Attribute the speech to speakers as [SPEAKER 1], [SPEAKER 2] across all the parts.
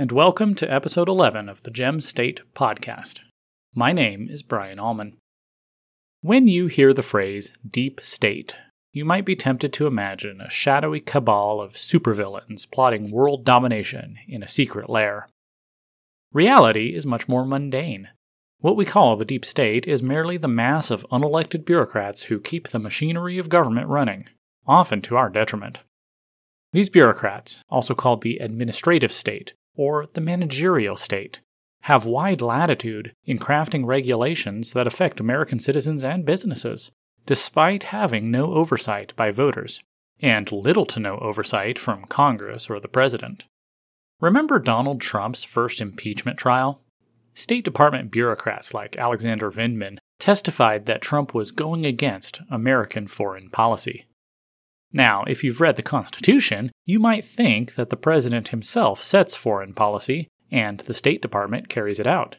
[SPEAKER 1] and welcome to episode 11 of the Gem State podcast. My name is Brian Allman. When you hear the phrase deep state, you might be tempted to imagine a shadowy cabal of supervillains plotting world domination in a secret lair. Reality is much more mundane. What we call the deep state is merely the mass of unelected bureaucrats who keep the machinery of government running, often to our detriment. These bureaucrats, also called the administrative state or the managerial state, have wide latitude in crafting regulations that affect American citizens and businesses, despite having no oversight by voters, and little to no oversight from Congress or the President. Remember Donald Trump's first impeachment trial? State Department bureaucrats like Alexander Vindman testified that Trump was going against American foreign policy. Now, if you've read the Constitution, you might think that the President himself sets foreign policy and the State Department carries it out.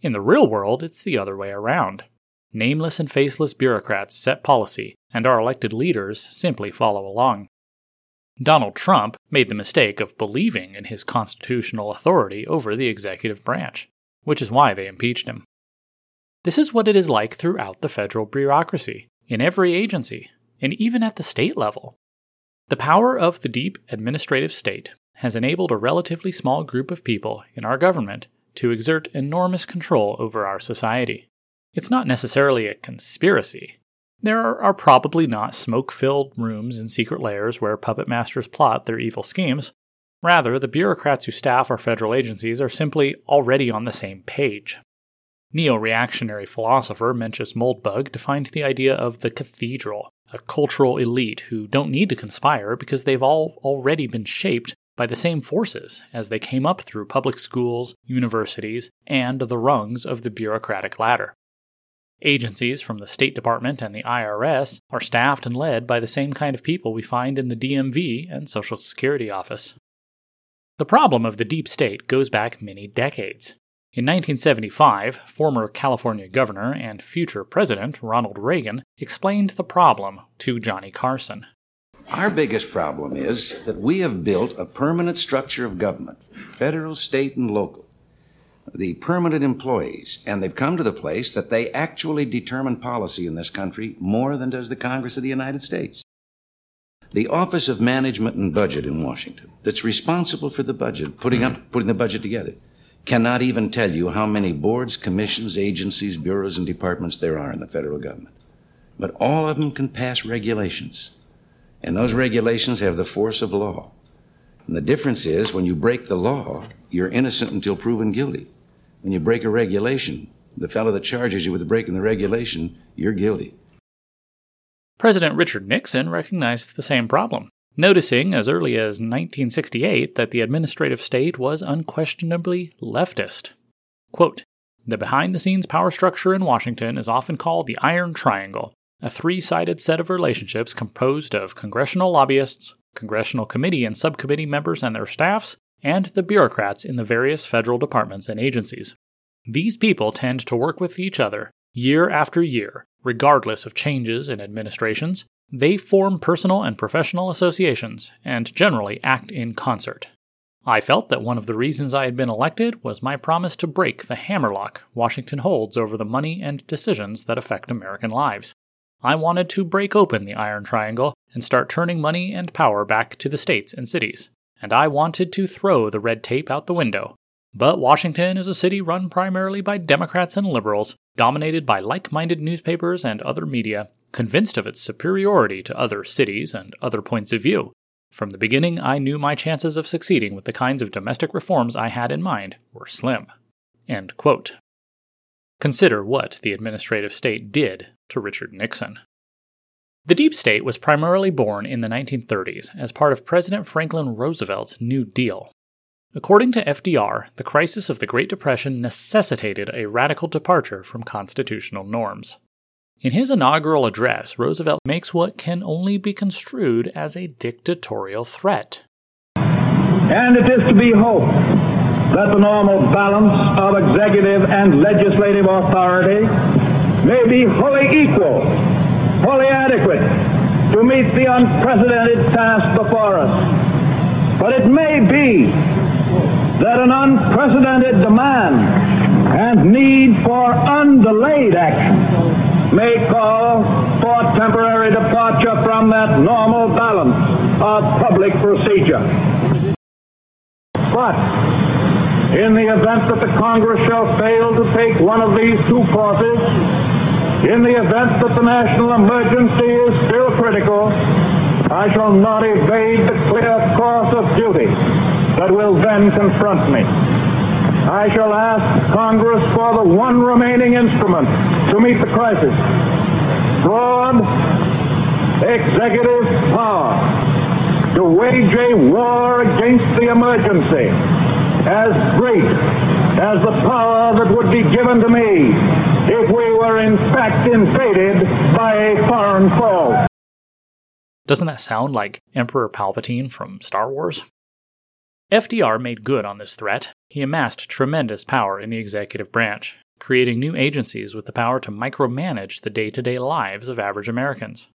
[SPEAKER 1] In the real world, it's the other way around. Nameless and faceless bureaucrats set policy, and our elected leaders simply follow along. Donald Trump made the mistake of believing in his constitutional authority over the executive branch, which is why they impeached him. This is what it is like throughout the federal bureaucracy, in every agency, and even at the state level. The power of the deep administrative state has enabled a relatively small group of people in our government to exert enormous control over our society. It's not necessarily a conspiracy. There are, probably not smoke filled rooms and secret lairs where puppet masters plot their evil schemes. Rather, the bureaucrats who staff our federal agencies are simply already on the same page. Neo reactionary philosopher Mencius Moldbug defined the idea of the cathedral a cultural elite who don't need to conspire because they've all already been shaped by the same forces as they came up through public schools, universities, and the rungs of the bureaucratic ladder. Agencies from the State Department and the IRS are staffed and led by the same kind of people we find in the DMV and Social Security Office. The problem of the deep state goes back many decades. In 1975, former California governor and future president Ronald Reagan explained the problem to Johnny Carson.
[SPEAKER 2] Our biggest problem is that we have built a permanent structure of government, federal, state, and local. The permanent employees, and they've come to the place that they actually determine policy in this country more than does the Congress of the United States. The Office of Management and Budget in Washington, that's responsible for the budget, putting up, putting the budget together, cannot even tell you how many boards, commissions, agencies, bureaus, and departments there are in the federal government. But all of them can pass regulations. And those regulations have the force of law. And the difference is when you break the law, you're innocent until proven guilty. When you break a regulation, the fellow that charges you with breaking the regulation, you're guilty.
[SPEAKER 1] President Richard Nixon recognized the same problem noticing as early as 1968 that the administrative state was unquestionably leftist. Quote, the behind the scenes power structure in Washington is often called the Iron Triangle, a three sided set of relationships composed of congressional lobbyists, congressional committee and subcommittee members and their staffs, and the bureaucrats in the various federal departments and agencies. These people tend to work with each other year after year, regardless of changes in administrations, they form personal and professional associations and generally act in concert. I felt that one of the reasons I had been elected was my promise to break the hammerlock Washington holds over the money and decisions that affect American lives. I wanted to break open the Iron Triangle and start turning money and power back to the states and cities. And I wanted to throw the red tape out the window. But Washington is a city run primarily by Democrats and liberals, dominated by like minded newspapers and other media, convinced of its superiority to other cities and other points of view. From the beginning, I knew my chances of succeeding with the kinds of domestic reforms I had in mind were slim. Consider what the administrative state did to Richard Nixon. The deep state was primarily born in the 1930s as part of President Franklin Roosevelt's New Deal. According to FDR, the crisis of the Great Depression necessitated a radical departure from constitutional norms. In his inaugural address, Roosevelt makes what can only be construed as a dictatorial threat.
[SPEAKER 3] And it is to be hoped that the normal balance of executive and legislative authority may be wholly equal, wholly adequate to meet the unprecedented task before us. But it may be that an unprecedented demand and need for undelayed action may call for temporary departure from that normal balance of public procedure. But in the event that the Congress shall fail to take one of these two courses, in the event that the national emergency is still critical, I shall not evade the clear course of duty that will then confront me. I shall ask Congress for the one remaining instrument to meet the crisis. Broad executive power to wage a war against the emergency as great as the power that would be given to me if we were in fact invaded by a foreign foe.
[SPEAKER 1] Doesn't that sound like Emperor Palpatine from Star Wars? FDR made good on this threat. He amassed tremendous power in the executive branch, creating new agencies with the power to micromanage the day to day lives of average Americans.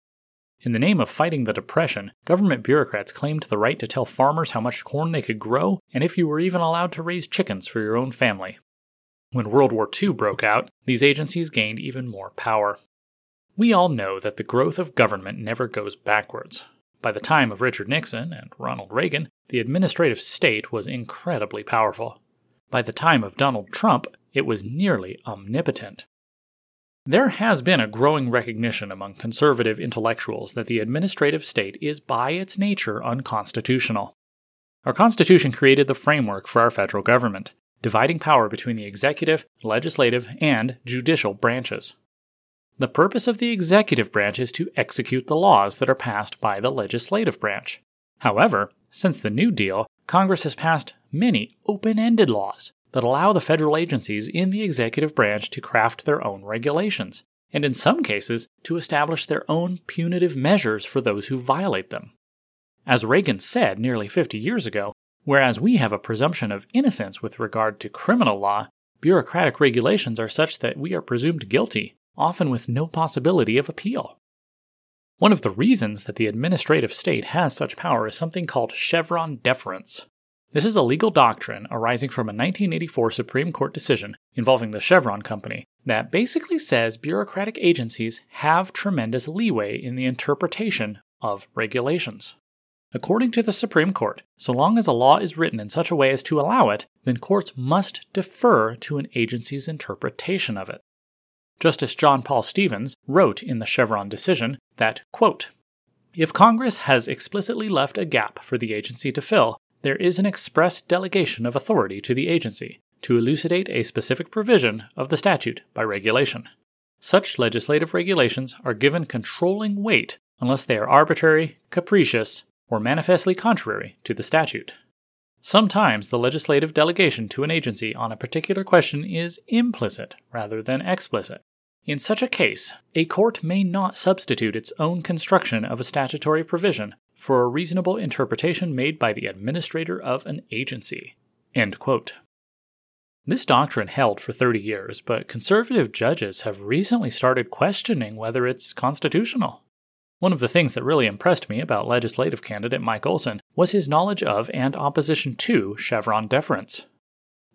[SPEAKER 1] In the name of fighting the Depression, government bureaucrats claimed the right to tell farmers how much corn they could grow and if you were even allowed to raise chickens for your own family. When World War II broke out, these agencies gained even more power. We all know that the growth of government never goes backwards. By the time of Richard Nixon and Ronald Reagan, the administrative state was incredibly powerful. By the time of Donald Trump, it was nearly omnipotent. There has been a growing recognition among conservative intellectuals that the administrative state is by its nature unconstitutional. Our Constitution created the framework for our federal government, dividing power between the executive, legislative, and judicial branches. The purpose of the executive branch is to execute the laws that are passed by the legislative branch. However, since the New Deal, Congress has passed many open ended laws that allow the federal agencies in the executive branch to craft their own regulations, and in some cases, to establish their own punitive measures for those who violate them. As Reagan said nearly 50 years ago, whereas we have a presumption of innocence with regard to criminal law, bureaucratic regulations are such that we are presumed guilty often with no possibility of appeal. One of the reasons that the administrative state has such power is something called Chevron deference. This is a legal doctrine arising from a 1984 Supreme Court decision involving the Chevron Company that basically says bureaucratic agencies have tremendous leeway in the interpretation of regulations. According to the Supreme Court, so long as a law is written in such a way as to allow it, then courts must defer to an agency's interpretation of it. Justice John Paul Stevens wrote in the Chevron decision that, quote, if Congress has explicitly left a gap for the agency to fill, there is an express delegation of authority to the agency to elucidate a specific provision of the statute by regulation. Such legislative regulations are given controlling weight unless they are arbitrary, capricious, or manifestly contrary to the statute. Sometimes the legislative delegation to an agency on a particular question is implicit rather than explicit. In such a case, a court may not substitute its own construction of a statutory provision for a reasonable interpretation made by the administrator of an agency. This doctrine held for 30 years, but conservative judges have recently started questioning whether it's constitutional. One of the things that really impressed me about legislative candidate Mike Olson was his knowledge of and opposition to Chevron deference.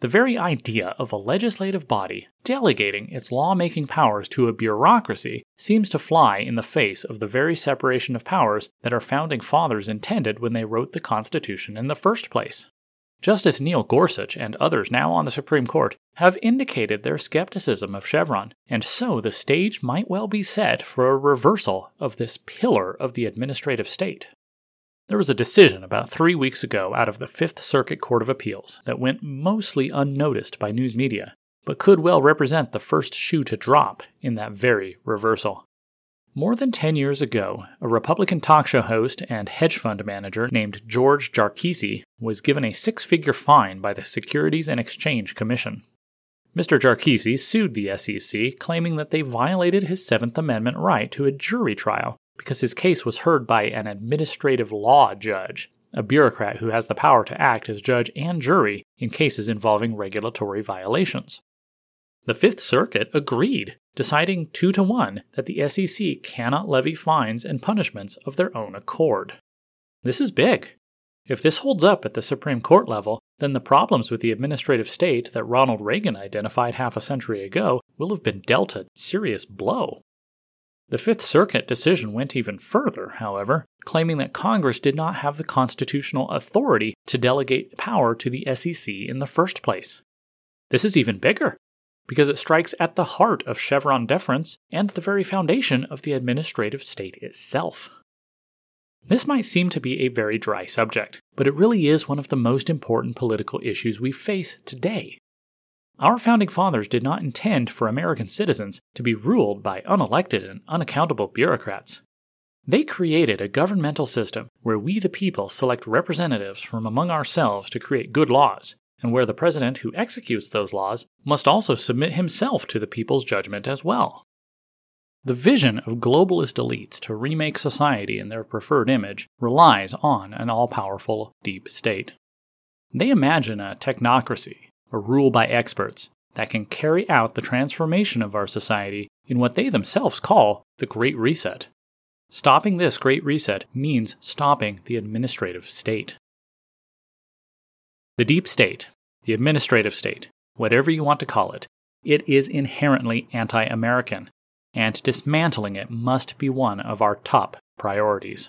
[SPEAKER 1] The very idea of a legislative body delegating its lawmaking powers to a bureaucracy seems to fly in the face of the very separation of powers that our founding fathers intended when they wrote the Constitution in the first place. Justice Neil Gorsuch and others now on the Supreme Court have indicated their skepticism of Chevron, and so the stage might well be set for a reversal of this pillar of the administrative state. There was a decision about three weeks ago out of the Fifth Circuit Court of Appeals that went mostly unnoticed by news media, but could well represent the first shoe to drop in that very reversal. More than 10 years ago, a Republican talk show host and hedge fund manager named George Jarkesy was given a six figure fine by the Securities and Exchange Commission. Mr. Jarkesy sued the SEC, claiming that they violated his Seventh Amendment right to a jury trial because his case was heard by an administrative law judge, a bureaucrat who has the power to act as judge and jury in cases involving regulatory violations. The Fifth Circuit agreed, deciding two to one that the SEC cannot levy fines and punishments of their own accord. This is big. If this holds up at the Supreme Court level, then the problems with the administrative state that Ronald Reagan identified half a century ago will have been dealt a serious blow. The Fifth Circuit decision went even further, however, claiming that Congress did not have the constitutional authority to delegate power to the SEC in the first place. This is even bigger, because it strikes at the heart of Chevron deference and the very foundation of the administrative state itself. This might seem to be a very dry subject, but it really is one of the most important political issues we face today. Our founding fathers did not intend for American citizens to be ruled by unelected and unaccountable bureaucrats. They created a governmental system where we, the people, select representatives from among ourselves to create good laws, and where the president who executes those laws must also submit himself to the people's judgment as well. The vision of globalist elites to remake society in their preferred image relies on an all powerful deep state. They imagine a technocracy or rule by experts that can carry out the transformation of our society in what they themselves call the Great Reset. Stopping this Great Reset means stopping the administrative state. The deep state, the administrative state, whatever you want to call it, it is inherently anti American, and dismantling it must be one of our top priorities.